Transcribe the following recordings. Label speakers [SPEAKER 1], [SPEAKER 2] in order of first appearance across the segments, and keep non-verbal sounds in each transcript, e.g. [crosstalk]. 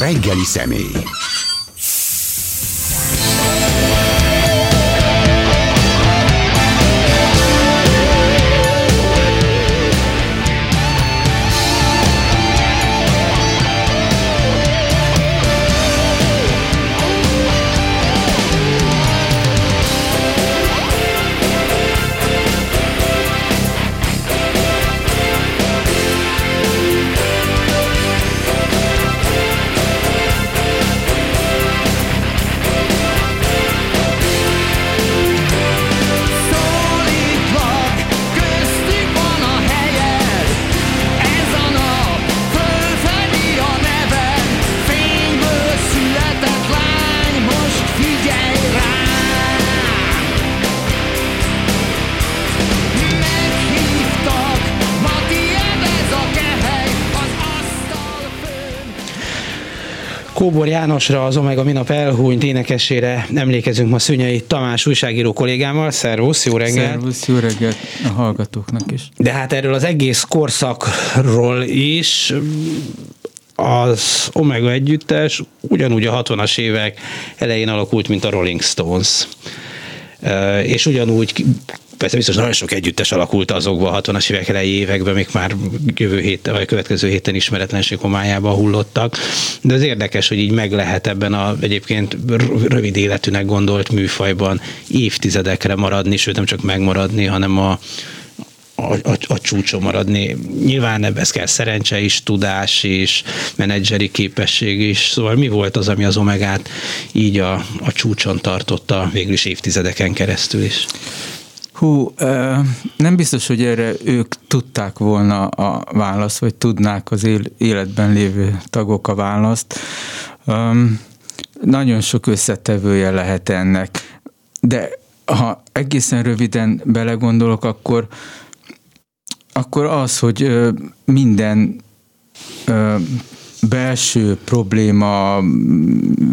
[SPEAKER 1] reggeli személy.
[SPEAKER 2] Jánosra, az Omega minap elhúnyt énekesére emlékezünk ma Szünyei Tamás újságíró kollégámmal. Szervusz, jó reggelt!
[SPEAKER 3] Szervusz, jó reggelt a hallgatóknak is.
[SPEAKER 2] De hát erről az egész korszakról is az Omega együttes ugyanúgy a 60-as évek elején alakult, mint a Rolling Stones. És ugyanúgy persze biztos nagyon sok együttes alakult azokban a 60-as évek elejé években, amik már jövő héten, vagy következő héten ismeretlenség homályába hullottak. De az érdekes, hogy így meg lehet ebben a egyébként rövid életűnek gondolt műfajban évtizedekre maradni, sőt nem csak megmaradni, hanem a, a, a, a csúcson maradni. Nyilván ez kell szerencse is, tudás is, menedzseri képesség is. Szóval mi volt az, ami az Omegát így a, a csúcson tartotta végül is évtizedeken keresztül is?
[SPEAKER 3] Hú, nem biztos, hogy erre ők tudták volna a választ, vagy tudnák az él- életben lévő tagok a választ. Nagyon sok összetevője lehet ennek, de ha egészen röviden belegondolok, akkor akkor az, hogy minden belső probléma,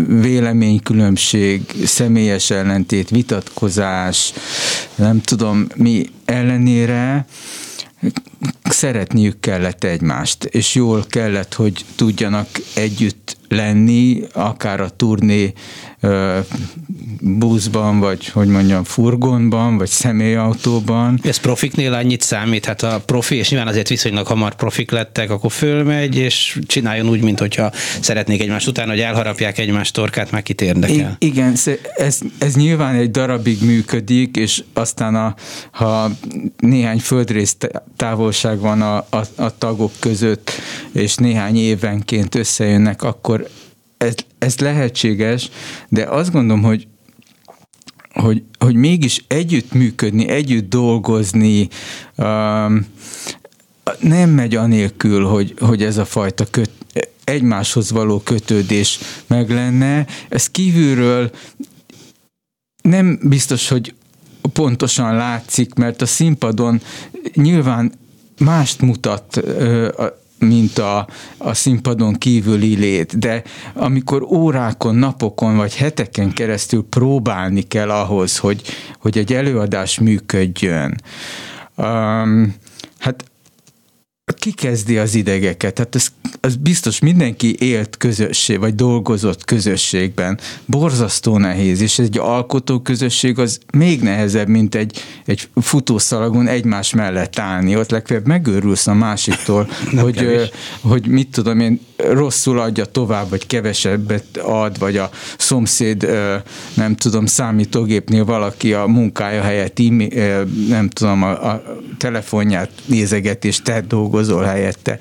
[SPEAKER 3] véleménykülönbség, személyes ellentét, vitatkozás, nem tudom mi ellenére szeretniük kellett egymást, és jól kellett, hogy tudjanak együtt lenni, akár a turné buszban, vagy hogy mondjam, furgonban, vagy személyautóban.
[SPEAKER 2] Ez profiknél annyit számít, hát a profi, és nyilván azért viszonylag hamar profik lettek, akkor fölmegy, és csináljon úgy, mint hogyha szeretnék egymás után, hogy elharapják egymás torkát, már kit érdekel.
[SPEAKER 3] I- igen, ez, ez nyilván egy darabig működik, és aztán a, ha néhány földrész távolság van a, a, a tagok között, és néhány évenként összejönnek, akkor ez, ez lehetséges, de azt gondolom, hogy hogy, hogy mégis együtt működni, együtt dolgozni, um, nem megy anélkül, hogy, hogy ez a fajta köt, egymáshoz való kötődés meg lenne. Ez kívülről nem biztos, hogy pontosan látszik, mert a színpadon nyilván mást mutat, ö, a- mint a, a színpadon kívüli lét, de amikor órákon, napokon vagy heteken keresztül próbálni kell ahhoz, hogy, hogy egy előadás működjön, um, hát ki kezdi az idegeket? Hát ez, ez biztos mindenki élt közösség, vagy dolgozott közösségben. Borzasztó nehéz, és egy alkotó közösség az még nehezebb, mint egy, egy futószalagon egymás mellett állni. Ott legfeljebb megőrülsz a másiktól, [laughs] hogy, ö, hogy mit tudom én, rosszul adja tovább, vagy kevesebbet ad, vagy a szomszéd, ö, nem tudom, számítógépnél valaki a munkája helyett, nem tudom, a, a telefonját nézeget, és te dolgozol helyette.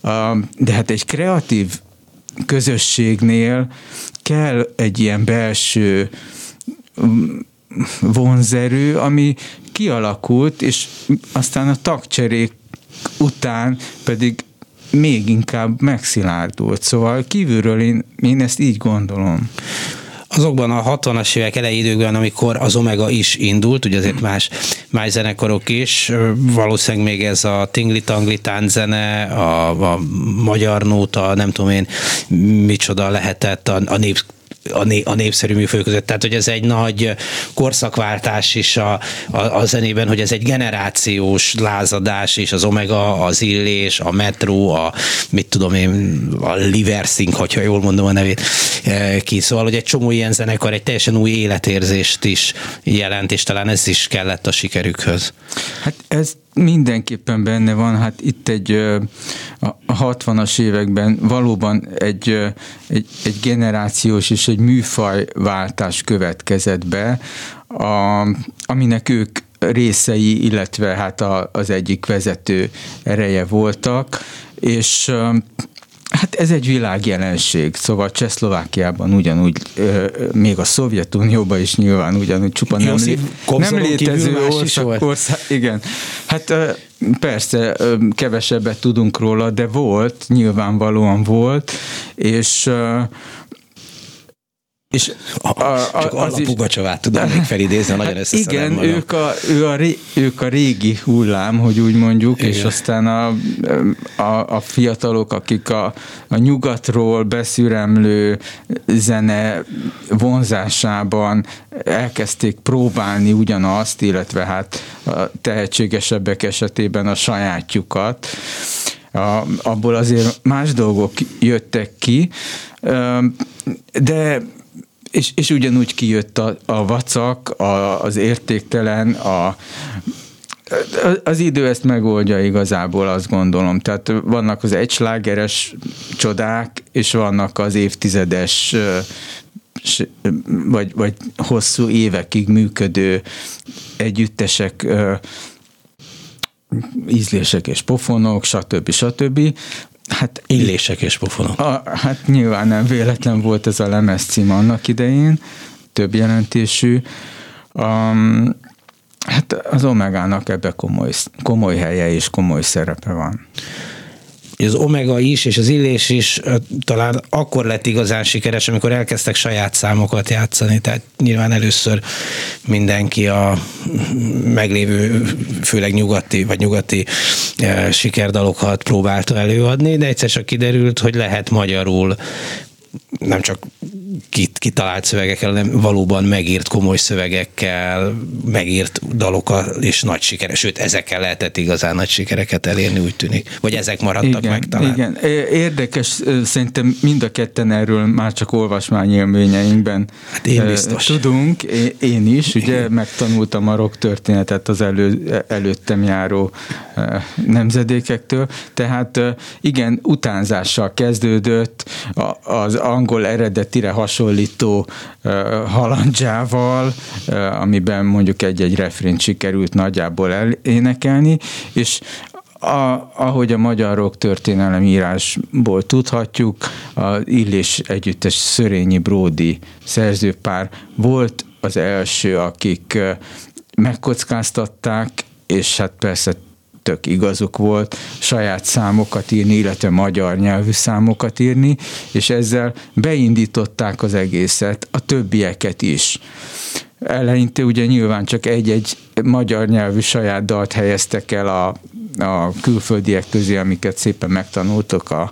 [SPEAKER 3] A, De hát egy kreatív közösségnél kell egy ilyen belső mm, vonzerő, ami kialakult, és aztán a tagcserék után pedig még inkább megszilárdult. Szóval kívülről én, én ezt így gondolom.
[SPEAKER 2] Azokban a 60-as évek elejé időkben, amikor az Omega is indult, ugye azért más, más zenekarok is, valószínűleg még ez a tingli-tangli tánzene, a, a magyar nóta, nem tudom én, micsoda lehetett, a, a nép a, né, a népszerű műfaj között. Tehát, hogy ez egy nagy korszakváltás is a, a, a zenében, hogy ez egy generációs lázadás, és az Omega, az Illés, a Metro, a mit tudom én, a Liversing, hogyha jól mondom a nevét ki. Szóval, hogy egy csomó ilyen zenekar egy teljesen új életérzést is jelent, és talán ez is kellett a sikerükhöz.
[SPEAKER 3] Hát ez mindenképpen benne van, hát itt egy a 60-as években valóban egy, egy, egy generációs és egy műfajváltás következett be, a, aminek ők részei, illetve hát a, az egyik vezető ereje voltak, és Hát ez egy világjelenség, szóval Csehszlovákiában ugyanúgy, még a Szovjetunióban is nyilván ugyanúgy csupa nem, lé, nem létező ország, ország, igen. Hát persze kevesebbet tudunk róla, de volt, nyilvánvalóan volt, és
[SPEAKER 2] és a, a, Csak is, Pugacsovát tudom még felidézni, nagyon hát
[SPEAKER 3] Igen, ők a, ő a, ré, ők a régi hullám, hogy úgy mondjuk, igen. és aztán a, a, a fiatalok, akik a, a nyugatról beszüremlő zene vonzásában elkezdték próbálni ugyanazt, illetve hát a tehetségesebbek esetében a sajátjukat. A, abból azért más dolgok jöttek ki, de és, és ugyanúgy kijött a, a vacak, a, az értéktelen, a, az idő ezt megoldja igazából, azt gondolom. Tehát vannak az egyslágeres csodák, és vannak az évtizedes vagy, vagy hosszú évekig működő együttesek, ízlések és pofonok, stb. stb.
[SPEAKER 2] Hát illések és pofonok.
[SPEAKER 3] A, hát nyilván nem véletlen volt ez a lemez cím annak idején, több jelentésű. Um, hát az Omegának ebbe komoly, komoly helye és komoly szerepe van
[SPEAKER 2] az Omega is, és az Illés is talán akkor lett igazán sikeres, amikor elkezdtek saját számokat játszani, tehát nyilván először mindenki a meglévő, főleg nyugati, vagy nyugati sikerdalokat próbálta előadni, de egyszer csak kiderült, hogy lehet magyarul nem csak kit, kitalált szövegekkel, hanem valóban megírt komoly szövegekkel, megírt dalokkal, és nagy sikere, sőt, ezekkel lehetett igazán nagy sikereket elérni, úgy tűnik. Vagy ezek maradtak
[SPEAKER 3] igen,
[SPEAKER 2] meg talán.
[SPEAKER 3] Igen, érdekes, szerintem mind a ketten erről már csak olvasmány élményeinkben
[SPEAKER 2] hát én biztos.
[SPEAKER 3] tudunk, én is, ugye megtanultam a rock történetet az elő, előttem járó nemzedékektől, tehát igen, utánzással kezdődött, az angol eredetire hasonlító halandzsával, amiben mondjuk egy-egy refrént sikerült nagyjából elénekelni, és a, ahogy a magyar rock történelem írásból tudhatjuk, a Illés együttes Szörényi Bródi szerzőpár volt az első, akik megkockáztatták, és hát persze tök igazuk volt saját számokat írni, illetve magyar nyelvű számokat írni, és ezzel beindították az egészet, a többieket is. Eleinte ugye nyilván csak egy-egy magyar nyelvű saját dalt helyeztek el a, a külföldiek közé, amiket szépen megtanultok, a,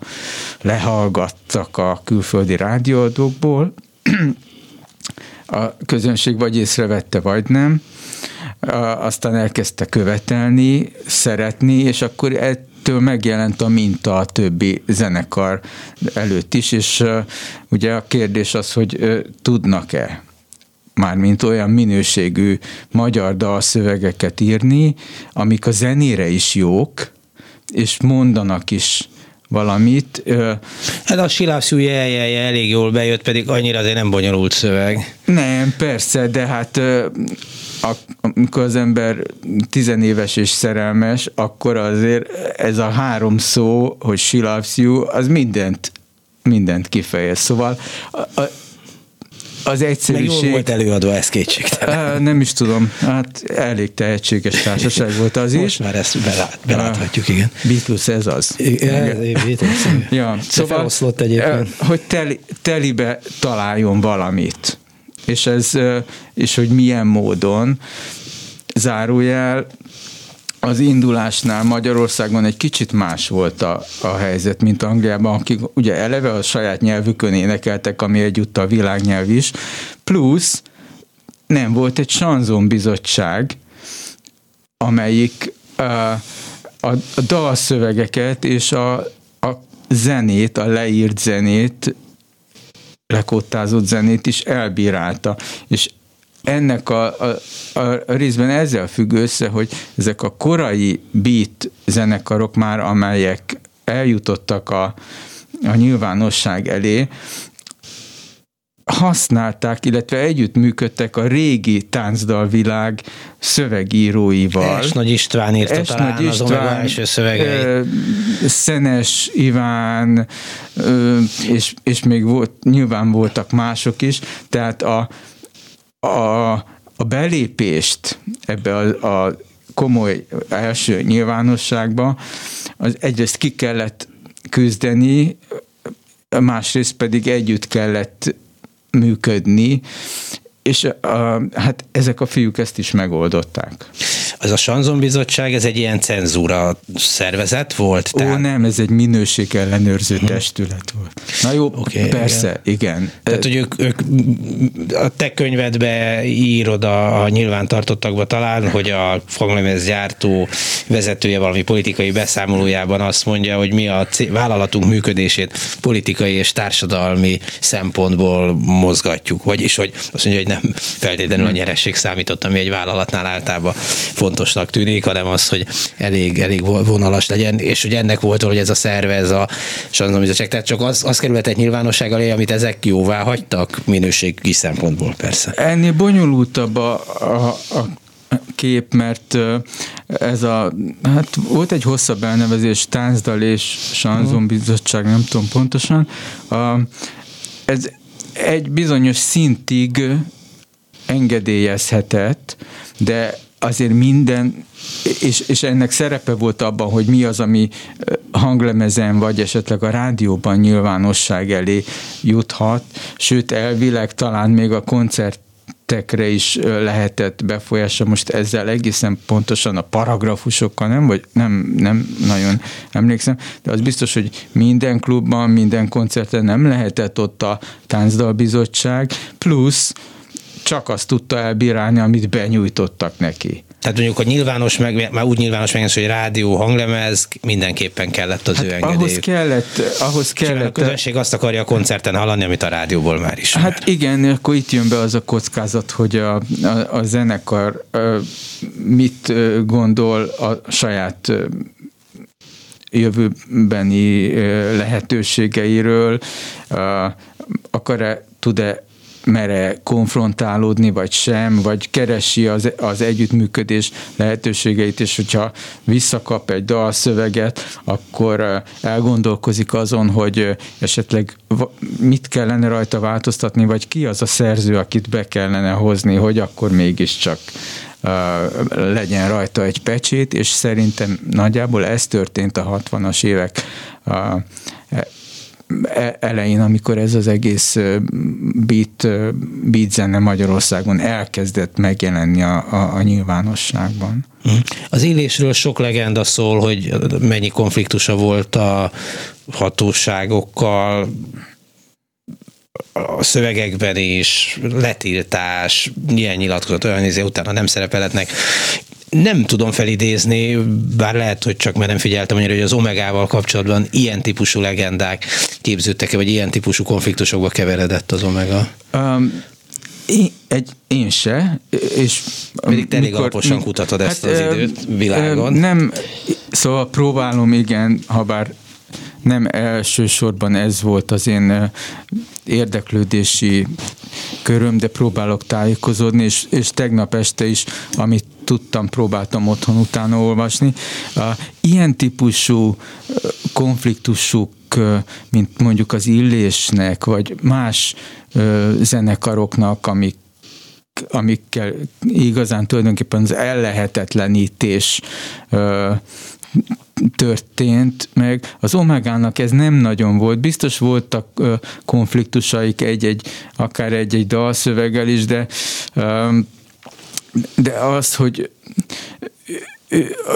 [SPEAKER 3] lehallgattak a külföldi rádióadókból. [clears throat] A közönség vagy észrevette, vagy nem aztán elkezdte követelni, szeretni, és akkor ettől megjelent a minta a többi zenekar előtt is, és ugye a kérdés az, hogy tudnak-e mármint olyan minőségű magyar dalszövegeket írni, amik a zenére is jók, és mondanak is valamit.
[SPEAKER 2] Hát a silászú jeljelje elég jól bejött, pedig annyira azért nem bonyolult szöveg.
[SPEAKER 3] Nem, persze, de hát amikor az ember tizenéves és szerelmes, akkor azért ez a három szó, hogy she loves you, az mindent, mindent kifejez. Szóval a, a, az egyszerűség... Meg
[SPEAKER 2] jól volt előadva, ez kétségtelen.
[SPEAKER 3] Nem is tudom, hát elég tehetséges társaság volt az
[SPEAKER 2] Most
[SPEAKER 3] is.
[SPEAKER 2] már ezt belát, beláthatjuk, igen.
[SPEAKER 3] Beatles ez az.
[SPEAKER 2] Igen, Beatles.
[SPEAKER 3] Ja, szóval,
[SPEAKER 2] egyébként.
[SPEAKER 3] Hogy teli, telibe találjon valamit és, ez, és hogy milyen módon. Zárójel az indulásnál Magyarországon egy kicsit más volt a, a helyzet, mint Angliában, akik ugye eleve a saját nyelvükön énekeltek, ami egyúttal világnyelv is, plusz nem volt egy sanzon bizottság, amelyik a, a, a dalszövegeket és a, a zenét, a leírt zenét, lekottázott zenét is elbírálta. És ennek a, a, a részben ezzel függ össze, hogy ezek a korai beat zenekarok már, amelyek eljutottak a, a nyilvánosság elé, használták, illetve együttműködtek a régi táncdalvilág szövegíróival.
[SPEAKER 2] Es Nagy István írta es talán Nagy István, az első szövegei.
[SPEAKER 3] Szenes Iván, és, és még volt, nyilván voltak mások is, tehát a, a, a belépést ebbe a, a komoly első nyilvánosságba, az egyrészt ki kellett küzdeni, másrészt pedig együtt kellett működni, és a, hát ezek a fiúk ezt is megoldották.
[SPEAKER 2] Ez a Sanzon Bizottság, ez egy ilyen cenzúra szervezet volt?
[SPEAKER 3] Ó, tehát... nem, ez egy minőség ellenőrző hm. testület volt. Na jó, okay, persze, igen. igen.
[SPEAKER 2] Tehát, hogy ők, ők a te könyvedbe írod a, a nyilvántartottakba talán, hogy a foglemez gyártó vezetője valami politikai beszámolójában azt mondja, hogy mi a vállalatunk működését politikai és társadalmi szempontból mozgatjuk. Vagyis, hogy azt mondja, hogy nem feltétlenül a nyeresség számított, ami egy vállalatnál általában fontosnak tűnik, hanem az, hogy elég, elég vonalas legyen, és hogy ennek volt, hogy ez a szerve, ez a sanzombizottság, tehát csak az, az kerülhetett nyilvánosság alé, amit ezek jóvá hagytak minőségi szempontból persze.
[SPEAKER 3] Ennél bonyolultabb a, a, a kép, mert ez a, hát volt egy hosszabb elnevezés, táncdal és sanzombizottság, nem tudom pontosan. A, ez egy bizonyos szintig engedélyezhetett, de azért minden, és, és ennek szerepe volt abban, hogy mi az, ami hanglemezen vagy esetleg a rádióban nyilvánosság elé juthat, sőt elvileg talán még a koncert tekre is lehetett befolyása, most ezzel egészen pontosan a paragrafusokkal nem, vagy nem, nem nagyon emlékszem, de az biztos, hogy minden klubban, minden koncerten nem lehetett ott a táncdalbizottság, plusz csak azt tudta elbírálni, amit benyújtottak neki.
[SPEAKER 2] Tehát mondjuk a nyilvános, meg, már úgy nyilvános meg, hogy rádió, hanglemez, mindenképpen kellett az hát ő engedély.
[SPEAKER 3] Ahhoz kellett, ahhoz kellett.
[SPEAKER 2] a közönség azt akarja a koncerten hallani, amit a rádióból már is.
[SPEAKER 3] Hát igen, akkor itt jön be az a kockázat, hogy a, a, a zenekar mit gondol a saját jövőbeni lehetőségeiről, akar-e, tud-e mere konfrontálódni, vagy sem, vagy keresi az, az együttműködés lehetőségeit, és hogyha visszakap egy dalszöveget, akkor elgondolkozik azon, hogy esetleg mit kellene rajta változtatni, vagy ki az a szerző, akit be kellene hozni, hogy akkor mégiscsak legyen rajta egy pecsét, és szerintem nagyjából ez történt a 60-as évek elején, amikor ez az egész beat, beat zene Magyarországon elkezdett megjelenni a, a, a nyilvánosságban.
[SPEAKER 2] Mhm. Az élésről sok legenda szól, hogy mennyi konfliktusa volt a hatóságokkal, a szövegekben is, letiltás, ilyen nyilatkozat, olyan nézé, utána nem szerepelhetnek nem tudom felidézni, bár lehet, hogy csak mert nem figyeltem annyira, hogy az Omegával kapcsolatban ilyen típusú legendák képződtek-e, vagy ilyen típusú konfliktusokba keveredett az Omega? Um,
[SPEAKER 3] én, egy, én se, és...
[SPEAKER 2] Pedig te elég alaposan kutatod hát, ezt az időt világon.
[SPEAKER 3] Nem, szóval próbálom, igen, ha bár nem elsősorban ez volt az én érdeklődési köröm, de próbálok tájékozódni, és, és tegnap este is, amit tudtam, próbáltam otthon utána olvasni. Ilyen típusú konfliktusuk, mint mondjuk az illésnek, vagy más zenekaroknak, amik amikkel igazán tulajdonképpen az ellehetetlenítés történt meg. Az Omegának ez nem nagyon volt. Biztos voltak konfliktusaik egy-egy, akár egy-egy dalszöveggel is, de de az, hogy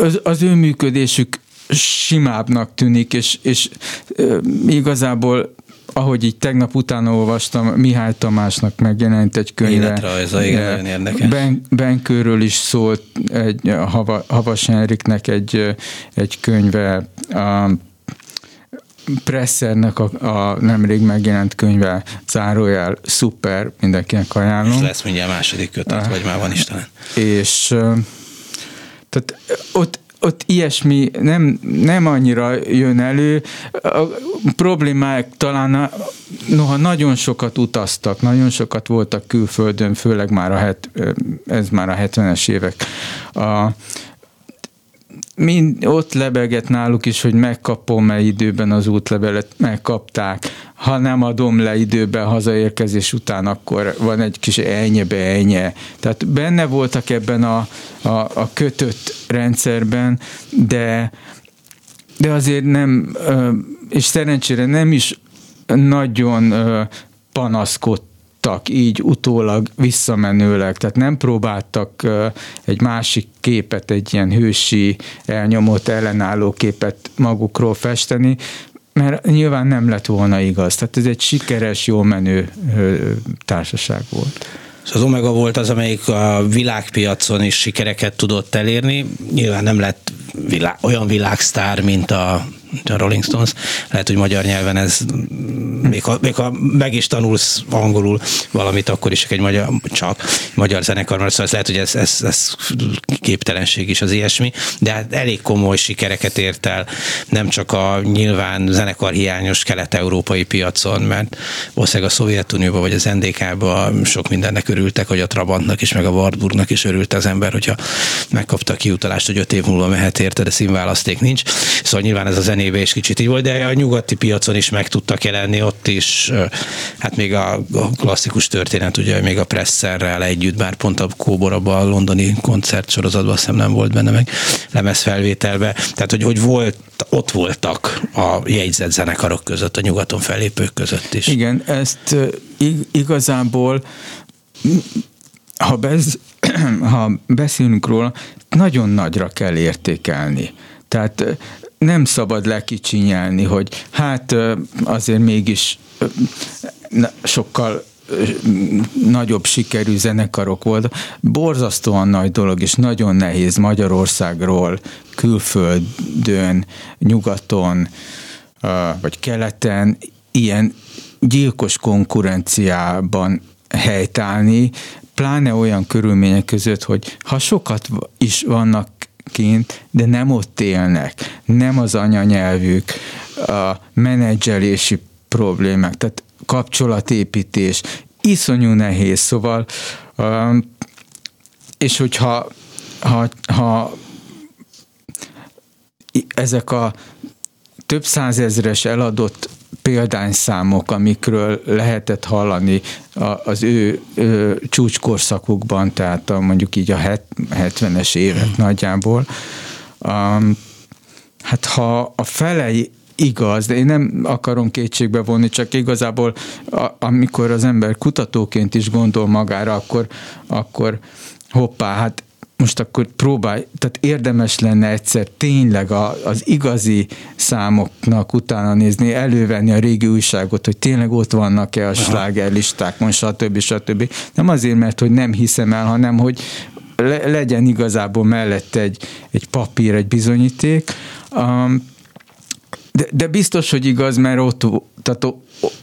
[SPEAKER 3] az, az ő működésük simábbnak tűnik, és, és igazából ahogy így tegnap utána olvastam, Mihály Tamásnak megjelent egy könyve.
[SPEAKER 2] Életrajza, igen, nagyon érdekes.
[SPEAKER 3] Ben, Benkőről is szólt egy Hava, Havas Henriknek egy, egy könyve, a Pressernek a, a nemrég megjelent könyve, zárójel, szuper, mindenkinek ajánlom
[SPEAKER 2] És lesz mindjárt második kötet, vagy már van is talán.
[SPEAKER 3] és tehát ott, ott ilyesmi nem, nem annyira jön elő. A problémák talán, noha nagyon sokat utaztak, nagyon sokat voltak külföldön, főleg már a het, ez már a 70-es évek. A, mind ott lebegett náluk is, hogy megkapom-e időben az útlevelet, megkapták. Ha nem adom le időben hazaérkezés után, akkor van egy kis elnyebe elnye. Tehát benne voltak ebben a, a, a kötött rendszerben, de de azért nem, és szerencsére nem is nagyon ö, panaszkodtak így utólag visszamenőleg, tehát nem próbáltak egy másik képet, egy ilyen hősi, elnyomott, ellenálló képet magukról festeni, mert nyilván nem lett volna igaz. Tehát ez egy sikeres, jó menő társaság volt.
[SPEAKER 2] Szóval az Omega volt az, amelyik a világpiacon is sikereket tudott elérni. Nyilván nem lett világ, olyan világsztár, mint a, a Rolling Stones. Lehet, hogy magyar nyelven ez, még ha, még ha meg is tanulsz angolul valamit, akkor is egy magyar, csak magyar zenekar, mert szóval lehet, hogy ez, ez, ez képtelenség is az ilyesmi, de hát elég komoly sikereket ért el, nem csak a nyilván zenekar hiányos kelet-európai piacon, mert valószínűleg a Szovjetunióban vagy az NDK-ban sok mindennek örültek, hogy a Trabantnak is, meg a Wartburgnak is örült az ember, hogyha megkapta a kiutalást, hogy öt év múlva mehet érte, de színválaszték nincs. Szóval nyilván ez a zenébe is kicsit így volt, de a nyugati piacon is meg tudtak jelenni, ott is, hát még a, klasszikus történet, ugye még a Presserrel együtt, bár pont a Kóborabban a londoni koncertsorozatban azt nem volt benne meg lemezfelvételbe, tehát hogy, hogy volt, ott voltak a jegyzett zenekarok között, a nyugaton fellépők között is.
[SPEAKER 3] Igen, ezt igazából ha, bez, [clears throat] ha beszélünk róla, nagyon nagyra kell értékelni. Tehát nem szabad lekicsinyelni, hogy hát azért mégis sokkal nagyobb sikerű zenekarok volt. Borzasztóan nagy dolog, és nagyon nehéz Magyarországról, külföldön, nyugaton, vagy keleten ilyen gyilkos konkurenciában helytállni, pláne olyan körülmények között, hogy ha sokat is vannak kint, de nem ott élnek, nem az anyanyelvük, a menedzselési problémák, tehát kapcsolatépítés, iszonyú nehéz, szóval um, és hogyha ha, ha ezek a több százezres eladott példányszámok, amikről lehetett hallani az ő, ő csúcskorszakukban, tehát a, mondjuk így a het- 70-es évek nagyjából. Um, hát ha a felei igaz, de én nem akarom kétségbe vonni, csak igazából a, amikor az ember kutatóként is gondol magára, akkor, akkor hoppá, hát most akkor próbálj, tehát érdemes lenne egyszer tényleg a, az igazi számoknak utána nézni, elővenni a régi újságot, hogy tényleg ott vannak-e a slágerlistákon, stb. stb. Nem azért, mert hogy nem hiszem el, hanem hogy le, legyen igazából mellette egy, egy papír, egy bizonyíték. Um, de, de biztos, hogy igaz, mert ott, tehát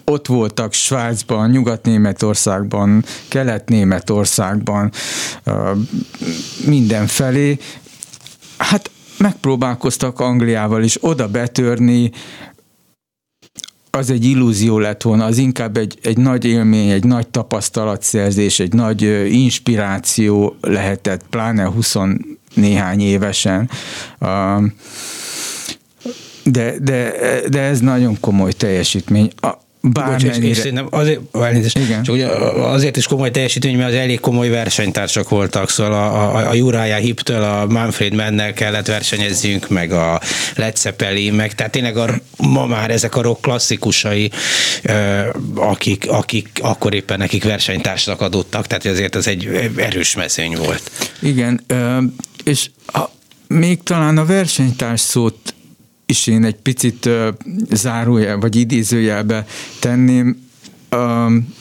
[SPEAKER 3] ott voltak Svájcban, Nyugat-Németországban, Kelet-Németországban, mindenfelé. Hát megpróbálkoztak Angliával is oda betörni, az egy illúzió lett volna, az inkább egy, egy nagy élmény, egy nagy tapasztalatszerzés, egy nagy inspiráció lehetett, pláne 20 néhány évesen. Um, de, de, de ez nagyon komoly teljesítmény. A, bármennyire...
[SPEAKER 2] szerintem azért, elnézést,
[SPEAKER 3] Igen.
[SPEAKER 2] csak ugye azért is komoly teljesítmény, mert az elég komoly versenytársak voltak, szóval a, a, a Uriah Heep-től a Manfred Mennel kellett versenyezzünk, meg a Led Zeppelin, meg tehát tényleg a, ma már ezek a rock klasszikusai, akik, akik akkor éppen nekik versenytársnak adottak, tehát azért ez egy erős mezőny volt.
[SPEAKER 3] Igen, és a, még talán a versenytárs szót is én egy picit uh, vagy idézőjelbe tenném,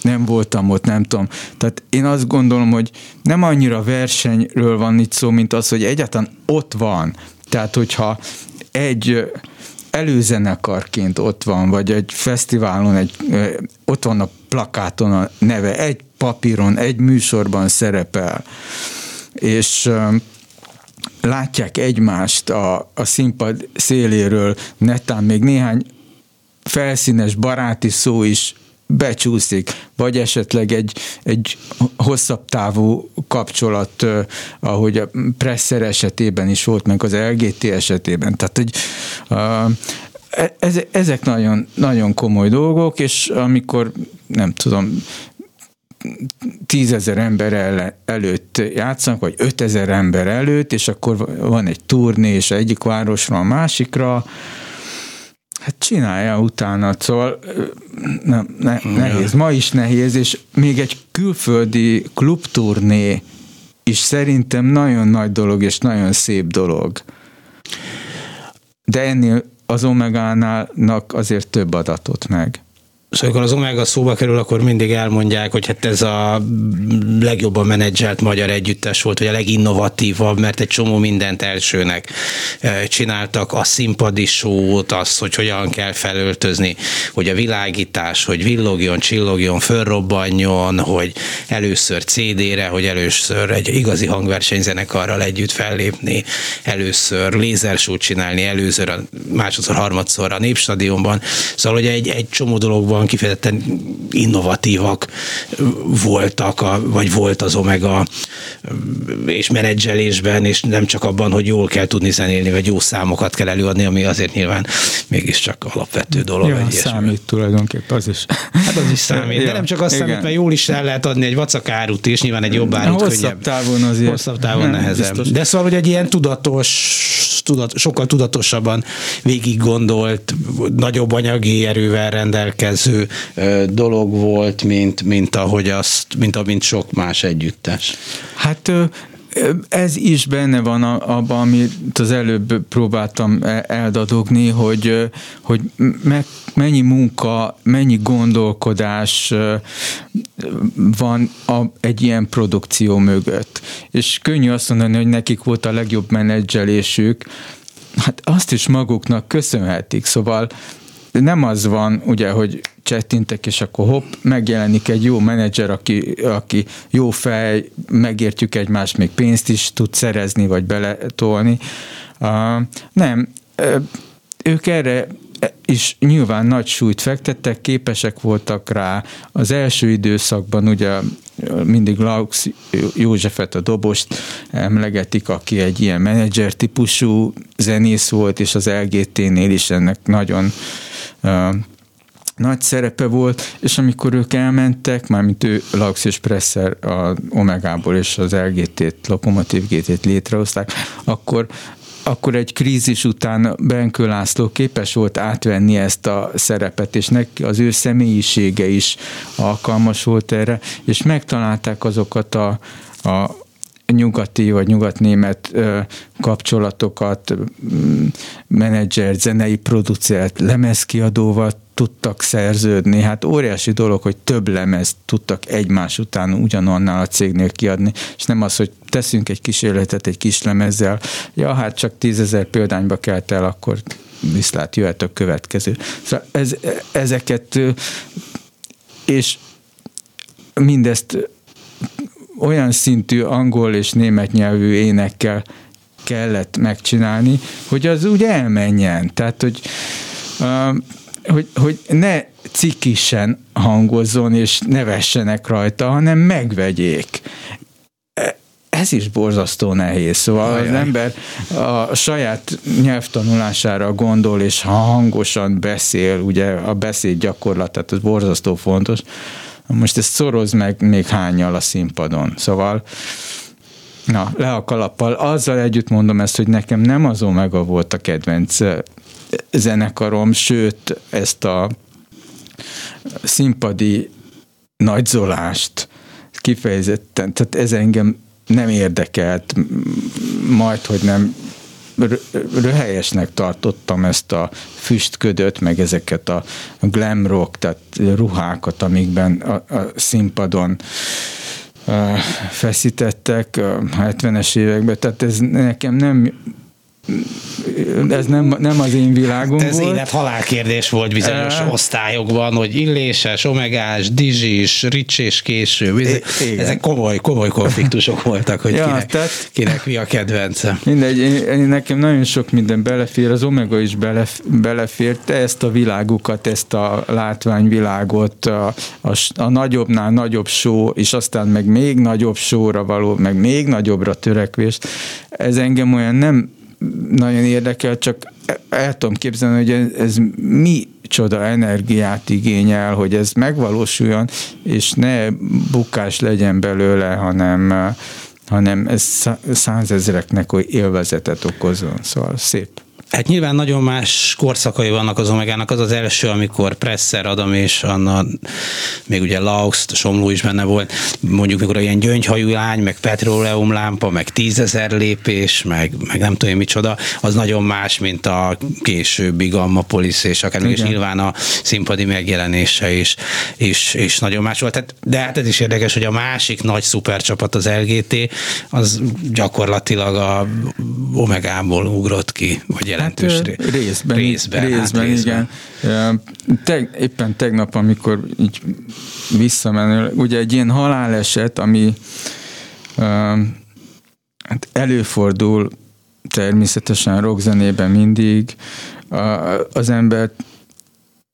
[SPEAKER 3] nem voltam ott, nem tudom. Tehát én azt gondolom, hogy nem annyira versenyről van itt szó, mint az, hogy egyáltalán ott van. Tehát, hogyha egy előzenekarként ott van, vagy egy fesztiválon, egy, ott van a plakáton a neve, egy papíron, egy műsorban szerepel, és látják egymást a, a színpad széléről, netán még néhány felszínes baráti szó is becsúszik, vagy esetleg egy, egy hosszabb távú kapcsolat, ahogy a Presser esetében is volt, meg az LGT esetében. Tehát, hogy uh, ezek nagyon, nagyon komoly dolgok, és amikor nem tudom, tízezer ember el, előtt játszanak, vagy ötezer ember előtt, és akkor van egy turné, és egyik városra a másikra, Hát csinálja utána, szóval nem, ne, nehéz, ma is nehéz, és még egy külföldi klubturné is szerintem nagyon nagy dolog, és nagyon szép dolog. De ennél az Omegánál azért több adatot meg
[SPEAKER 2] és amikor az Omega szóba kerül, akkor mindig elmondják, hogy hát ez a legjobban menedzselt magyar együttes volt, vagy a leginnovatívabb, mert egy csomó mindent elsőnek e, csináltak, a színpadi sót, azt, hogy hogyan kell felöltözni, hogy a világítás, hogy villogjon, csillogjon, fölrobbanjon, hogy először CD-re, hogy először egy igazi hangversenyzenekarral együtt fellépni, először lézersót csinálni, először, másodszor, harmadszor a Népstadionban. Szóval, hogy egy, egy csomó dologban kapcsolatban kifejezetten innovatívak voltak, a, vagy volt az Omega és menedzselésben, és nem csak abban, hogy jól kell tudni zenélni, vagy jó számokat kell előadni, ami azért nyilván mégiscsak alapvető dolog.
[SPEAKER 3] Ja, egy számít ilyesmi. tulajdonképpen, az is.
[SPEAKER 2] Hát az is számít, ja, de nem csak az igen. számít, mert jól is el lehet adni egy vacakárut is, nyilván egy jobb árut
[SPEAKER 3] Hosszabb könnyebb. távon azért.
[SPEAKER 2] Hosszabb távon nem, nehezebb. Biztos. De szóval, hogy egy ilyen tudatos, tudat, sokkal tudatosabban végig gondolt, nagyobb anyagi erővel rendelkező dolog volt, mint, mint ahogy azt, mint amint sok más együttes.
[SPEAKER 3] Hát ez is benne van abban, amit az előbb próbáltam e, eldadogni, hogy, hogy me, mennyi munka, mennyi gondolkodás van egy ilyen produkció mögött. És könnyű azt mondani, hogy nekik volt a legjobb menedzselésük, hát azt is maguknak köszönhetik. Szóval nem az van, ugye, hogy csettintek, és akkor hopp, megjelenik egy jó menedzser, aki, aki jó fej, megértjük egymást, még pénzt is tud szerezni, vagy beletolni. Uh, nem, ők erre is nyilván nagy súlyt fektettek, képesek voltak rá. Az első időszakban ugye mindig Laux Józsefet, a dobost emlegetik, aki egy ilyen menedzser típusú zenész volt, és az LGT-nél is ennek nagyon nagy szerepe volt, és amikor ők elmentek, mármint ő Laux és Presser a Omegából és az LGT-t, Lokomotív GT-t létrehozták, akkor akkor egy krízis után Benkő László képes volt átvenni ezt a szerepet, és neki az ő személyisége is alkalmas volt erre, és megtalálták azokat a, a nyugati vagy nyugatnémet kapcsolatokat, menedzser, zenei producert, lemezkiadóval tudtak szerződni. Hát óriási dolog, hogy több lemezt tudtak egymás után ugyanannál a cégnél kiadni, és nem az, hogy teszünk egy kísérletet egy kis lemezzel, ja, hát csak tízezer példányba kelt el, akkor viszlát jöhet a következő. Szóval ez, ezeket és mindezt olyan szintű angol és német nyelvű énekkel kellett megcsinálni, hogy az úgy elmenjen. Tehát, hogy, uh, hogy, hogy ne cikisen hangozzon, és ne vessenek rajta, hanem megvegyék e, ez is borzasztó nehéz. Szóval Ajaj. az ember a saját nyelvtanulására gondol, és ha hangosan beszél, ugye a beszéd gyakorlat, tehát ez borzasztó fontos, most ezt szoroz meg még hányal a színpadon. Szóval Na, le a kalappal. Azzal együtt mondom ezt, hogy nekem nem az Omega volt a kedvenc zenekarom, sőt, ezt a színpadi nagyzolást kifejezetten, tehát ez engem nem érdekelt, majd, hogy nem röhelyesnek tartottam ezt a füstködöt, meg ezeket a glam rock, tehát ruhákat, amikben a, a színpadon feszítettek a 70-es években, tehát ez nekem nem ez nem, nem az én világom
[SPEAKER 2] Ez
[SPEAKER 3] volt.
[SPEAKER 2] élet-halál kérdés volt bizonyos uh, osztályokban, hogy illéses, omegás, dizsis, ricsés késő. Ezek komoly, komoly konfliktusok voltak, hogy [laughs] ja, kinek, tehát, kinek mi a kedvence.
[SPEAKER 3] Mindegy, én, nekem nagyon sok minden belefér, az omega is belef, belefér, te ezt a világukat, ezt a látványvilágot, a, a, a nagyobbnál nagyobb só, és aztán meg még nagyobb sóra való, meg még nagyobbra törekvést, ez engem olyan nem nagyon érdekel, csak el tudom képzelni, hogy ez, mi csoda energiát igényel, hogy ez megvalósuljon, és ne bukás legyen belőle, hanem, hanem ez százezereknek élvezetet okozon. Szóval szép.
[SPEAKER 2] Hát nyilván nagyon más korszakai vannak az Omegának. Az az első, amikor Presser, Adam és Anna, még ugye Laux, Somló is benne volt, mondjuk mikor ilyen gyöngyhajú lány, meg petróleum lámpa, meg tízezer lépés, meg, meg nem tudom micsoda, az nagyon más, mint a későbbi Gamma Police, és akár is nyilván a színpadi megjelenése is, is, is nagyon más volt. Tehát, de hát ez is érdekes, hogy a másik nagy szupercsapat, az LGT, az gyakorlatilag a Omegából ugrott ki, vagy jelentős
[SPEAKER 3] hát, részben. Részben, részben, hát részben. igen. Te, éppen tegnap, amikor így visszamenő, ugye egy ilyen haláleset, ami hát előfordul természetesen rockzenében mindig, az ember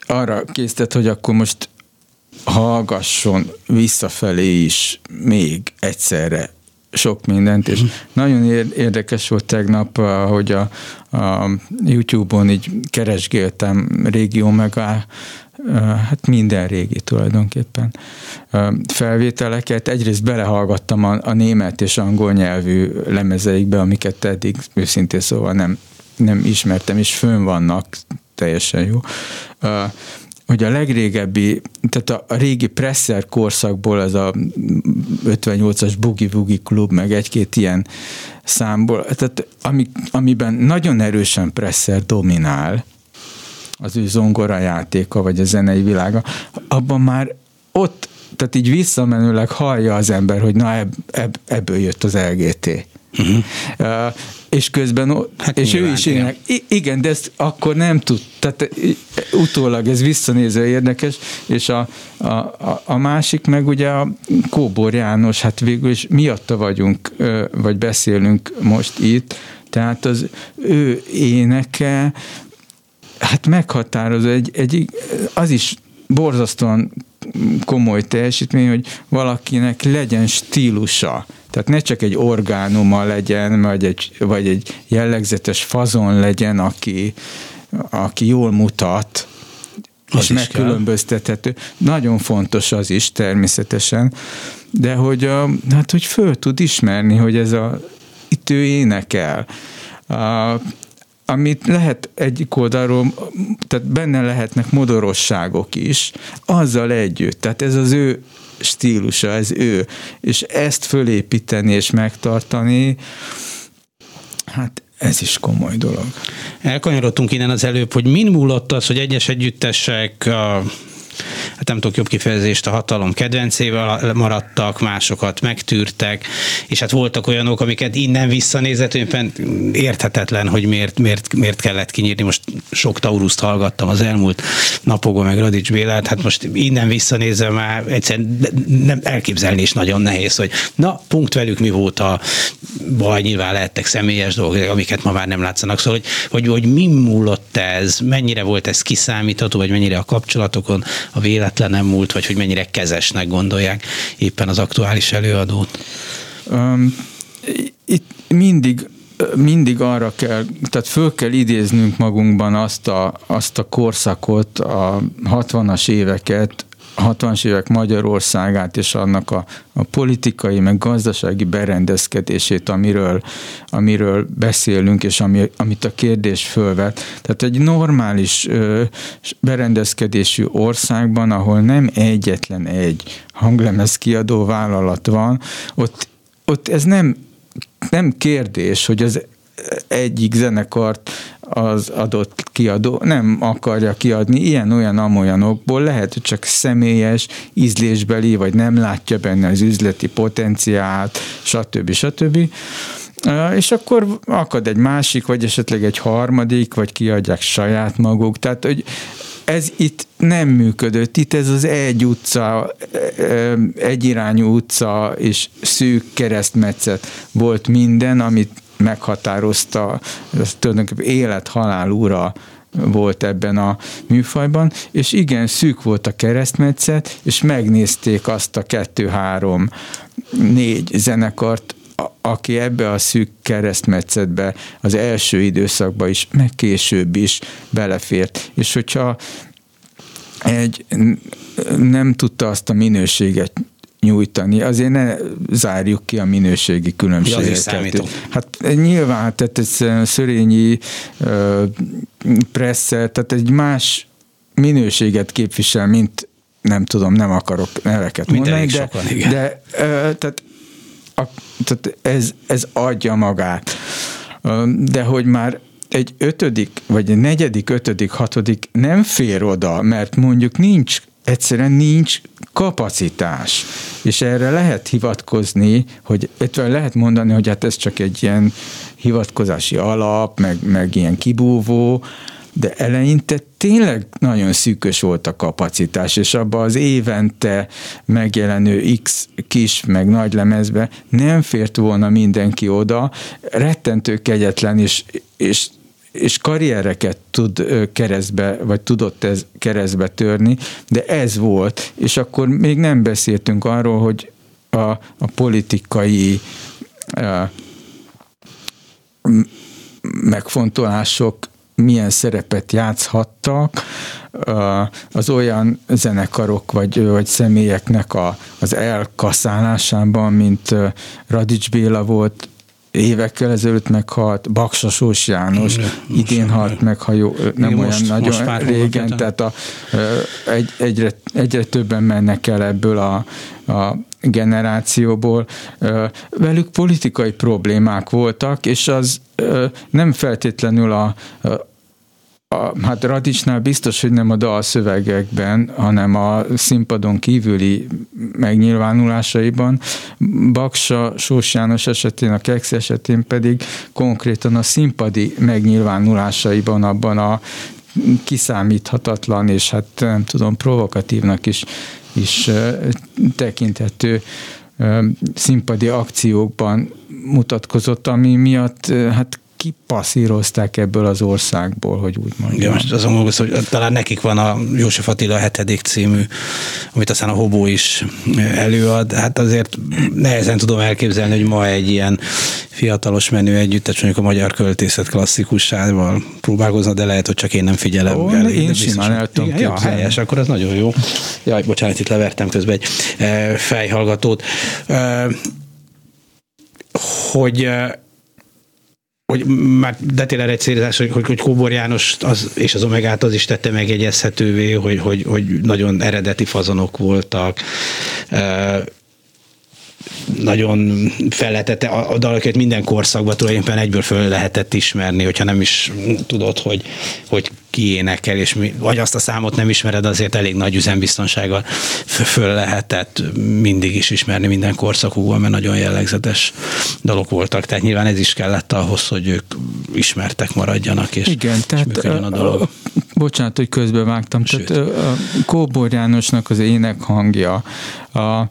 [SPEAKER 3] arra készített, hogy akkor most hallgasson visszafelé is még egyszerre sok mindent, és nagyon érdekes volt tegnap, hogy a, a YouTube-on így keresgéltem régió meg a, hát minden régi tulajdonképpen felvételeket. Egyrészt belehallgattam a, a német és angol nyelvű lemezeikbe, amiket eddig őszintén szóval nem, nem ismertem, és fönn vannak, teljesen jó hogy a legrégebbi, tehát a, régi Presser korszakból, az a 58-as Boogie Woogie klub, meg egy-két ilyen számból, tehát ami, amiben nagyon erősen Presser dominál, az ő zongora játéka, vagy a zenei világa, abban már ott, tehát így visszamenőleg hallja az ember, hogy na ebb, ebb, ebből jött az LGT. Uh-huh. Uh, és közben, hát és ő is ének. Igen, de ezt akkor nem tud, tehát utólag ez visszanézve érdekes, és a, a, a, a másik meg ugye a Kóbor János, hát végül is miatta vagyunk, vagy beszélünk most itt, tehát az ő éneke, hát meghatározó, egy, egy, az is borzasztóan komoly teljesítmény, hogy valakinek legyen stílusa. Tehát ne csak egy orgánuma legyen, vagy egy, vagy egy jellegzetes fazon legyen, aki, aki jól mutat, az és megkülönböztethető. Kell. Nagyon fontos az is természetesen, de hogy, a, hát, hogy föl tud ismerni, hogy ez a, itt ő énekel. A, amit lehet egyik oldalról, tehát benne lehetnek modorosságok is, azzal együtt. Tehát ez az ő stílusa, ez ő. És ezt fölépíteni és megtartani, hát ez is komoly dolog.
[SPEAKER 2] Elkanyarodtunk innen az előbb, hogy min múlott az, hogy egyes együttesek a hát nem tudok jobb kifejezést, a hatalom kedvencével maradtak, másokat megtűrtek, és hát voltak olyanok, amiket innen visszanézett, éppen érthetetlen, hogy miért, miért, miért kellett kinyírni. Most sok Tauruszt hallgattam az elmúlt napokban, meg Radics Bélát, hát most innen visszanézve már egyszerűen nem elképzelni is nagyon nehéz, hogy na, punkt velük mi volt a baj, nyilván lehettek személyes dolgok, amiket ma már nem látszanak, szóval, hogy, hogy, hogy mi múlott ez, mennyire volt ez kiszámítható, vagy mennyire a kapcsolatokon, a véletlen nem múlt, vagy hogy mennyire kezesnek gondolják éppen az aktuális előadót? Um,
[SPEAKER 3] itt mindig mindig arra kell, tehát föl kell idéznünk magunkban azt a, azt a korszakot, a 60-as éveket, 60-as évek Magyarországát és annak a, a politikai, meg gazdasági berendezkedését, amiről, amiről beszélünk, és ami, amit a kérdés fölvet. Tehát egy normális ö, berendezkedésű országban, ahol nem egyetlen egy hanglemez kiadó vállalat van, ott, ott ez nem, nem kérdés, hogy az egyik zenekart az adott kiadó nem akarja kiadni ilyen-olyan amolyanokból, lehet, hogy csak személyes, ízlésbeli, vagy nem látja benne az üzleti potenciált, stb. stb. És akkor akad egy másik, vagy esetleg egy harmadik, vagy kiadják saját maguk. Tehát, hogy ez itt nem működött. Itt ez az egy utca, egyirányú utca és szűk keresztmetszet volt minden, amit meghatározta, tulajdonképpen élet-halál ura volt ebben a műfajban, és igen, szűk volt a keresztmetszet, és megnézték azt a kettő-három négy zenekart, aki ebbe a szűk keresztmetszetbe az első időszakban is, meg később is belefért. És hogyha egy nem tudta azt a minőséget nyújtani. Azért ne zárjuk ki a minőségi különbségeket. Ja, hát nyilván, hát, tehát ez szörényi uh, presszer, tehát egy más minőséget képvisel, mint nem tudom, nem akarok neveket
[SPEAKER 2] Mint
[SPEAKER 3] mondani, de,
[SPEAKER 2] sokan, igen.
[SPEAKER 3] de uh, tehát, a, tehát ez, ez adja magát. De hogy már egy ötödik, vagy egy negyedik, ötödik, hatodik nem fér oda, mert mondjuk nincs egyszerűen nincs kapacitás. És erre lehet hivatkozni, hogy lehet mondani, hogy hát ez csak egy ilyen hivatkozási alap, meg, meg ilyen kibúvó, de eleinte tényleg nagyon szűkös volt a kapacitás, és abba az évente megjelenő X kis, meg nagy lemezbe nem fért volna mindenki oda, rettentő kegyetlen, és, és és karriereket tud keresztbe, vagy tudott ez keresztbe törni, de ez volt, és akkor még nem beszéltünk arról, hogy a, a politikai a, megfontolások milyen szerepet játszhattak az olyan zenekarok vagy, vagy személyeknek a, az elkaszálásában, mint Radics Béla volt, évekkel ezelőtt meghalt, Baksasós János, Igen, idén halt meg, ha jó, nem olyan most, nagyon most régen, tehát a, egy, egyre, egyre többen mennek el ebből a, a generációból. Velük politikai problémák voltak, és az nem feltétlenül a, a, hát Radicsnál biztos, hogy nem a dalszövegekben, hanem a színpadon kívüli megnyilvánulásaiban. Baksa Sós János esetén, a Kex esetén pedig konkrétan a színpadi megnyilvánulásaiban abban a kiszámíthatatlan és hát nem tudom, provokatívnak is, is tekinthető színpadi akciókban mutatkozott, ami miatt hát kipasszírozták ebből az országból, hogy úgy mondjam.
[SPEAKER 2] Igen, most azon gondolsz, hogy talán nekik van a József Attila hetedik című, amit aztán a Hobó is előad. Hát azért nehezen tudom elképzelni, hogy ma egy ilyen fiatalos menő együttes, mondjuk a magyar költészet klasszikusával próbálkozna, de lehet, hogy csak én nem figyelem.
[SPEAKER 3] Ó,
[SPEAKER 2] elég,
[SPEAKER 3] én simán el tudom
[SPEAKER 2] ja, helyes, akkor az nagyon jó. Jaj, bocsánat, itt levertem közben egy e, fejhallgatót. E, hogy e, hogy már de tényleg egy célzás, hogy, hogy, hogy Kóbor János az, és az Omegát az is tette megjegyezhetővé, hogy, hogy, hogy nagyon eredeti fazonok voltak, nagyon fel lehetett, a, a dalokat minden korszakban tulajdonképpen egyből föl lehetett ismerni, hogyha nem is tudod, hogy, hogy ki énekel, és mi, vagy azt a számot nem ismered, azért elég nagy üzembiztonsággal föl lehetett mindig is ismerni minden korszakukban, mert nagyon jellegzetes dalok voltak, tehát nyilván ez is kellett ahhoz, hogy ők ismertek maradjanak, és,
[SPEAKER 3] Igen,
[SPEAKER 2] és
[SPEAKER 3] tehát a, a dolog. Bocsánat, hogy közbevágtam, Sőt. tehát Kóbor Jánosnak az ének hangja, a,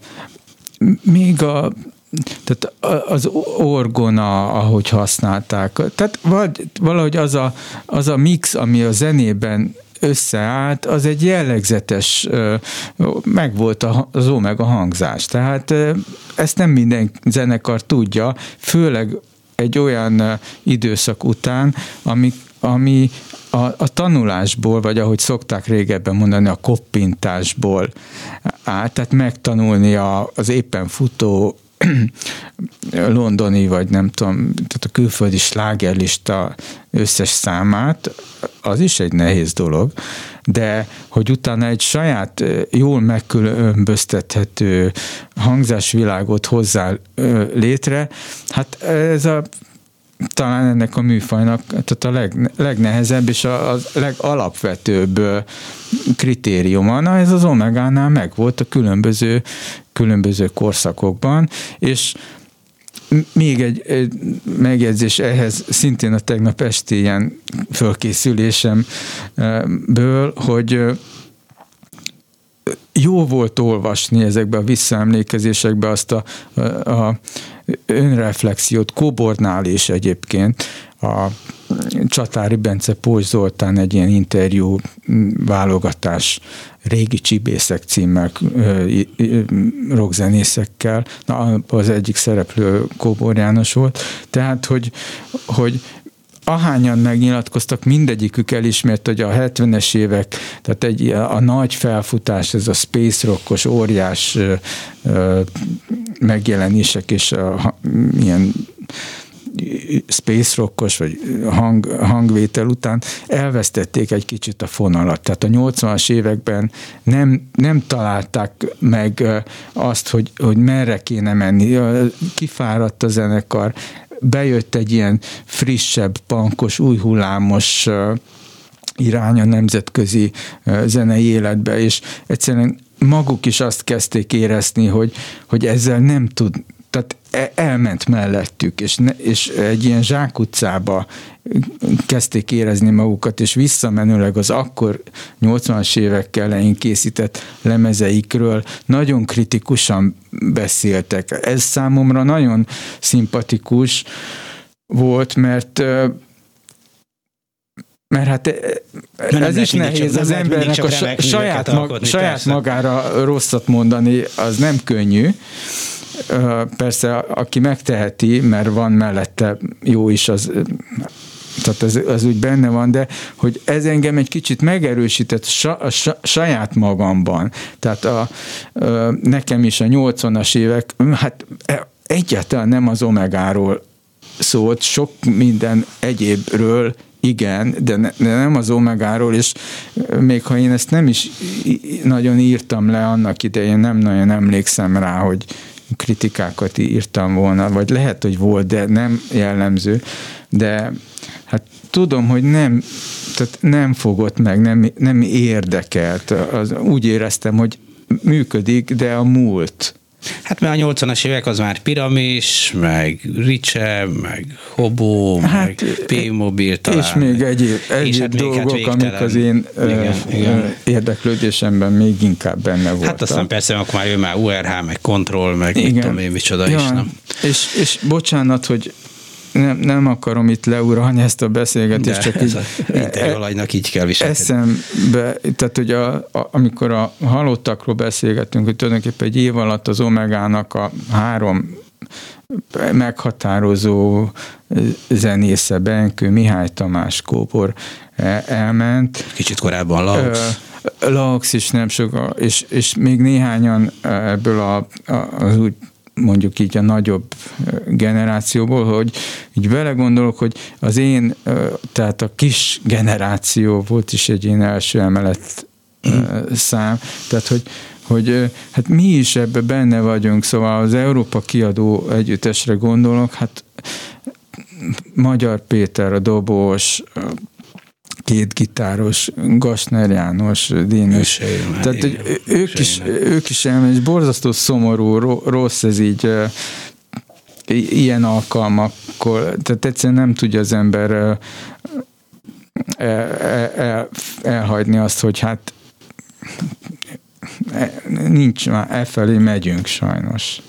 [SPEAKER 3] még a tehát az orgona, ahogy használták, tehát valahogy az a, az a mix, ami a zenében összeállt, az egy jellegzetes, meg volt az Omega hangzás. Tehát ezt nem minden zenekar tudja, főleg egy olyan időszak után, ami, ami a, a tanulásból, vagy ahogy szokták régebben mondani, a koppintásból áll, tehát megtanulni a, az éppen futó [clears throat] londoni, vagy nem tudom, tehát a külföldi slágerlista összes számát, az is egy nehéz dolog, de hogy utána egy saját jól megkülönböztethető hangzásvilágot hozzá létre, hát ez a talán ennek a műfajnak tehát a leg, legnehezebb és a, a legalapvetőbb kritériuma. Na ez az Omegánál meg volt a különböző, különböző korszakokban, és még egy, egy megjegyzés ehhez, szintén a tegnap esti ilyen fölkészülésemből, hogy jó volt olvasni ezekbe a visszaemlékezésekbe azt a, a önreflexiót, Kobornál is egyébként, a Csatári Bence Pócs Zoltán egy ilyen interjú válogatás régi csibészek címmel rockzenészekkel, na, az egyik szereplő Kóbor János volt, tehát, hogy, hogy ahányan megnyilatkoztak, mindegyikük elismert, hogy a 70-es évek, tehát egy, a nagy felfutás, ez a space rockos óriás ö, ö, megjelenések és a, ilyen space rockos vagy hang, hangvétel után elvesztették egy kicsit a fonalat. Tehát a 80-as években nem, nem találták meg azt, hogy, hogy merre kéne menni. Kifáradt a zenekar, bejött egy ilyen frissebb, pankos, új hullámos irány a nemzetközi zenei életbe, és egyszerűen maguk is azt kezdték érezni, hogy, hogy ezzel nem tud, tehát e, elment mellettük, és, ne, és egy ilyen zsákutcába kezdték érezni magukat, és visszamenőleg az akkor 80-as évek elején készített lemezeikről nagyon kritikusan beszéltek. Ez számomra nagyon szimpatikus volt, mert mert hát
[SPEAKER 2] nem
[SPEAKER 3] ez is nehéz, az embernek a saját, mag, saját magára rosszat mondani, az nem könnyű, Persze, aki megteheti, mert van mellette jó is, az tehát ez, az úgy benne van, de hogy ez engem egy kicsit megerősített sa, sa, saját magamban. Tehát a, nekem is a 80-as évek, hát e, egyáltalán nem az omegáról szólt, sok minden egyébről igen, de, ne, de nem az omegáról, és még ha én ezt nem is nagyon írtam le annak idején, nem nagyon emlékszem rá, hogy kritikákat írtam volna, vagy lehet, hogy volt, de nem jellemző, de hát tudom, hogy nem, tehát nem fogott meg, nem, nem érdekelt. Az, úgy éreztem, hogy működik, de a múlt.
[SPEAKER 2] Hát mert a 80-as évek az már piramis, meg Riche, meg Hobo, hát, meg P-mobil talán.
[SPEAKER 3] És még egyéb, egyéb és hát dolgok, hát amik az én igen, ö, igen. érdeklődésemben még inkább benne voltak.
[SPEAKER 2] Hát aztán persze akkor már jön már URH, meg Control, meg igen. mit tudom én micsoda ja, is. Nem?
[SPEAKER 3] És, és bocsánat, hogy nem, nem akarom itt leuralni ezt a beszélgetést,
[SPEAKER 2] De csak így, a így kell viselkedni.
[SPEAKER 3] Eszembe, tehát hogy a, a, amikor a halottakról beszélgetünk, hogy tulajdonképpen egy év alatt az Omegának a három meghatározó zenésze, Benkő, Mihály Tamás, Kóbor e, elment.
[SPEAKER 2] Kicsit korábban Laux.
[SPEAKER 3] Laux is nem sok, és, és még néhányan ebből a, a, az úgy mondjuk így a nagyobb generációból, hogy így belegondolok, hogy az én, tehát a kis generáció volt is egy én első emelet szám, tehát hogy hogy hát mi is ebbe benne vagyunk, szóval az Európa kiadó együttesre gondolok, hát Magyar Péter, a dobos, két gitáros, Gasner János, Dénes. Tehát hogy ők, is, ők is elmegy, és borzasztó szomorú, rossz ez így ilyen alkalmakkor, tehát egyszerűen nem tudja az ember el, el, el, elhagyni azt, hogy hát e, nincs már, e felé megyünk sajnos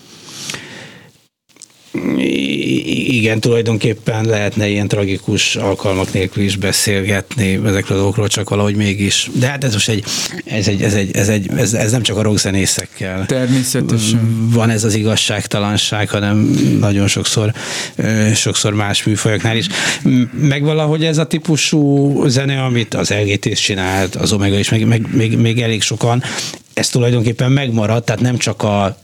[SPEAKER 2] igen, tulajdonképpen lehetne ilyen tragikus alkalmak nélkül is beszélgetni ezekről a dolgokról, csak valahogy mégis. De hát ez most egy, ez, egy, ez, egy, ez, egy, ez, ez nem csak a rockzenészekkel.
[SPEAKER 3] Természetesen.
[SPEAKER 2] Van ez az igazságtalanság, hanem nagyon sokszor, sokszor más műfajoknál is. Meg valahogy ez a típusú zene, amit az LGT csinált, az Omega is, meg, meg még, még elég sokan, ez tulajdonképpen megmaradt, tehát nem csak a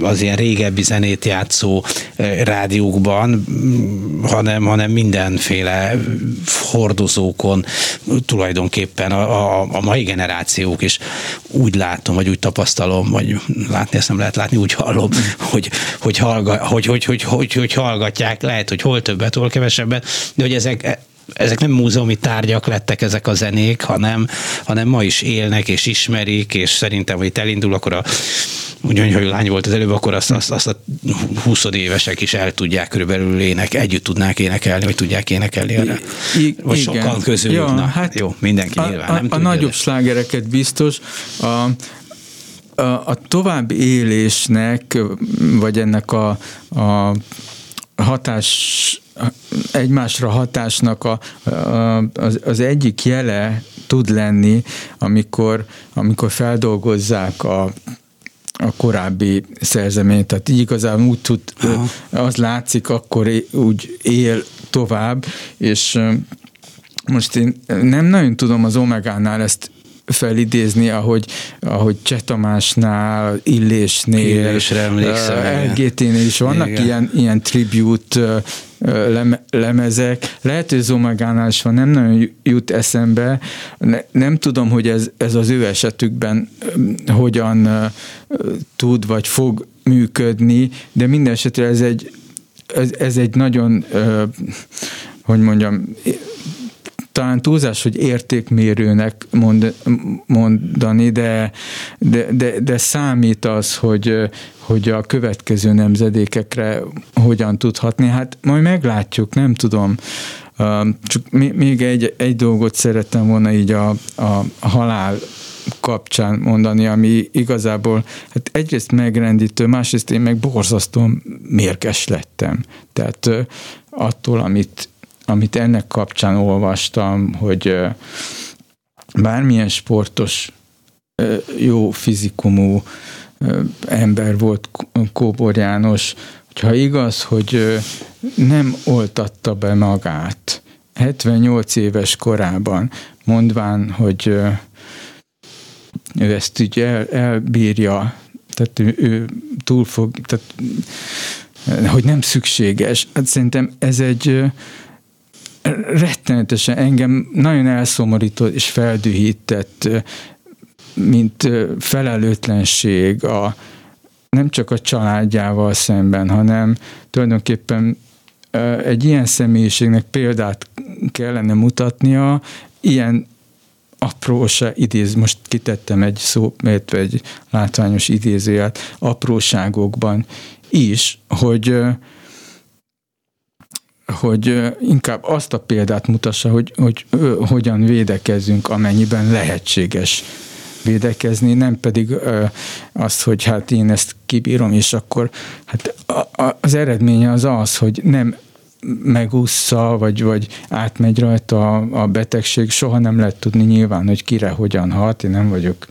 [SPEAKER 2] az ilyen régebbi zenét játszó rádiókban, mm, hanem, hanem mindenféle hordozókon tulajdonképpen a, a, a mai generációk is úgy látom, vagy úgy tapasztalom, vagy látni ezt nem lehet látni, úgy hallom, hogy, hogy, hallga, hogy, hogy, hogy, hogy, hogy hallgatják, lehet, hogy hol többet, hol kevesebbet, de hogy ezek ezek nem múzeumi tárgyak lettek ezek a zenék, hanem, hanem ma is élnek és ismerik, és szerintem, hogy itt elindul, akkor a ugyanúgy, hogy lány volt az előbb, akkor azt, azt, azt a 20 évesek is el tudják körülbelül ének, együtt tudnák énekelni, vagy tudják énekelni arra. I, vagy igen. sokan közülük. Ja, Na, hát jó, mindenki
[SPEAKER 3] a,
[SPEAKER 2] nyilván
[SPEAKER 3] a,
[SPEAKER 2] nem
[SPEAKER 3] a,
[SPEAKER 2] tudja,
[SPEAKER 3] nagyobb
[SPEAKER 2] de.
[SPEAKER 3] slágereket biztos. A, a, a tovább élésnek, vagy ennek a, a hatás egymásra hatásnak a, a, az, az egyik jele tud lenni, amikor, amikor feldolgozzák a, a korábbi szerzeményt. Tehát így igazán úgy tud, Aha. az látszik, akkor úgy él tovább, és most én nem nagyon tudom az Omegánál ezt felidézni, ahogy, ahogy Cseh Tamásnál, Illésnél,
[SPEAKER 2] Illésre emlékszem,
[SPEAKER 3] LGT-nél is vannak igen. ilyen, ilyen tribute lemezek. Lehet, hogy Zomagánál is van, nem nagyon jut eszembe. Ne, nem tudom, hogy ez, ez az ő esetükben hogyan tud vagy fog működni, de minden esetre ez egy, ez, ez egy nagyon, hogy mondjam, talán túlzás, hogy értékmérőnek mond, mondani, de, de, de, de számít az, hogy, hogy a következő nemzedékekre hogyan tudhatni. Hát majd meglátjuk, nem tudom. Csak még egy, egy dolgot szerettem volna így a, a halál kapcsán mondani, ami igazából hát egyrészt megrendítő, másrészt én meg borzasztóan mérges lettem. Tehát attól, amit amit ennek kapcsán olvastam, hogy bármilyen sportos, jó fizikumú ember volt Kóbor János, hogyha igaz, hogy nem oltatta be magát 78 éves korában, mondván, hogy ő ezt ugye el, elbírja, tehát ő, ő túl fog, tehát hogy nem szükséges. Hát szerintem ez egy rettenetesen engem nagyon elszomorított és feldühített, mint felelőtlenség a, nem csak a családjával szemben, hanem tulajdonképpen egy ilyen személyiségnek példát kellene mutatnia, ilyen apróság idéz, most kitettem egy szó, illetve egy látványos idézőját, apróságokban is, hogy hogy inkább azt a példát mutassa, hogy, hogy hogyan védekezzünk, amennyiben lehetséges védekezni, nem pedig azt, hogy hát én ezt kibírom, és akkor hát az eredménye az az, hogy nem megúszza, vagy, vagy átmegy rajta a, a betegség, soha nem lehet tudni nyilván, hogy kire hogyan hat, én nem vagyok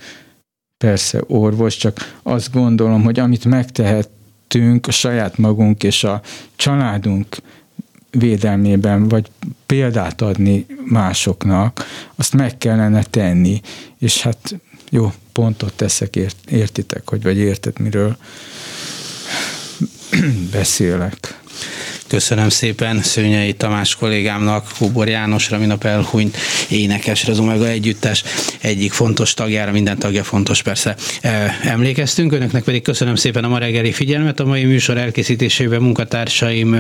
[SPEAKER 3] persze orvos, csak azt gondolom, hogy amit megtehetünk a saját magunk és a családunk védelmében, vagy példát adni másoknak, azt meg kellene tenni. És hát jó, pontot teszek, ért, értitek, hogy vagy érted, miről [clears throat] beszélek.
[SPEAKER 2] Köszönöm szépen Szőnyei Tamás kollégámnak, Kóbor Jánosra, minap elhunyt énekesre, az Omega Együttes egyik fontos tagjára, minden tagja fontos persze. Emlékeztünk, önöknek pedig köszönöm szépen a ma reggeli figyelmet. A mai műsor elkészítésében munkatársaim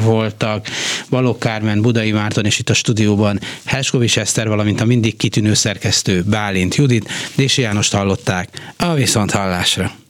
[SPEAKER 2] voltak Balogh Kármen, Budai Márton, és itt a stúdióban Helskovics Eszter, valamint a mindig kitűnő szerkesztő Bálint Judit, Dési Jánost hallották. A viszont hallásra!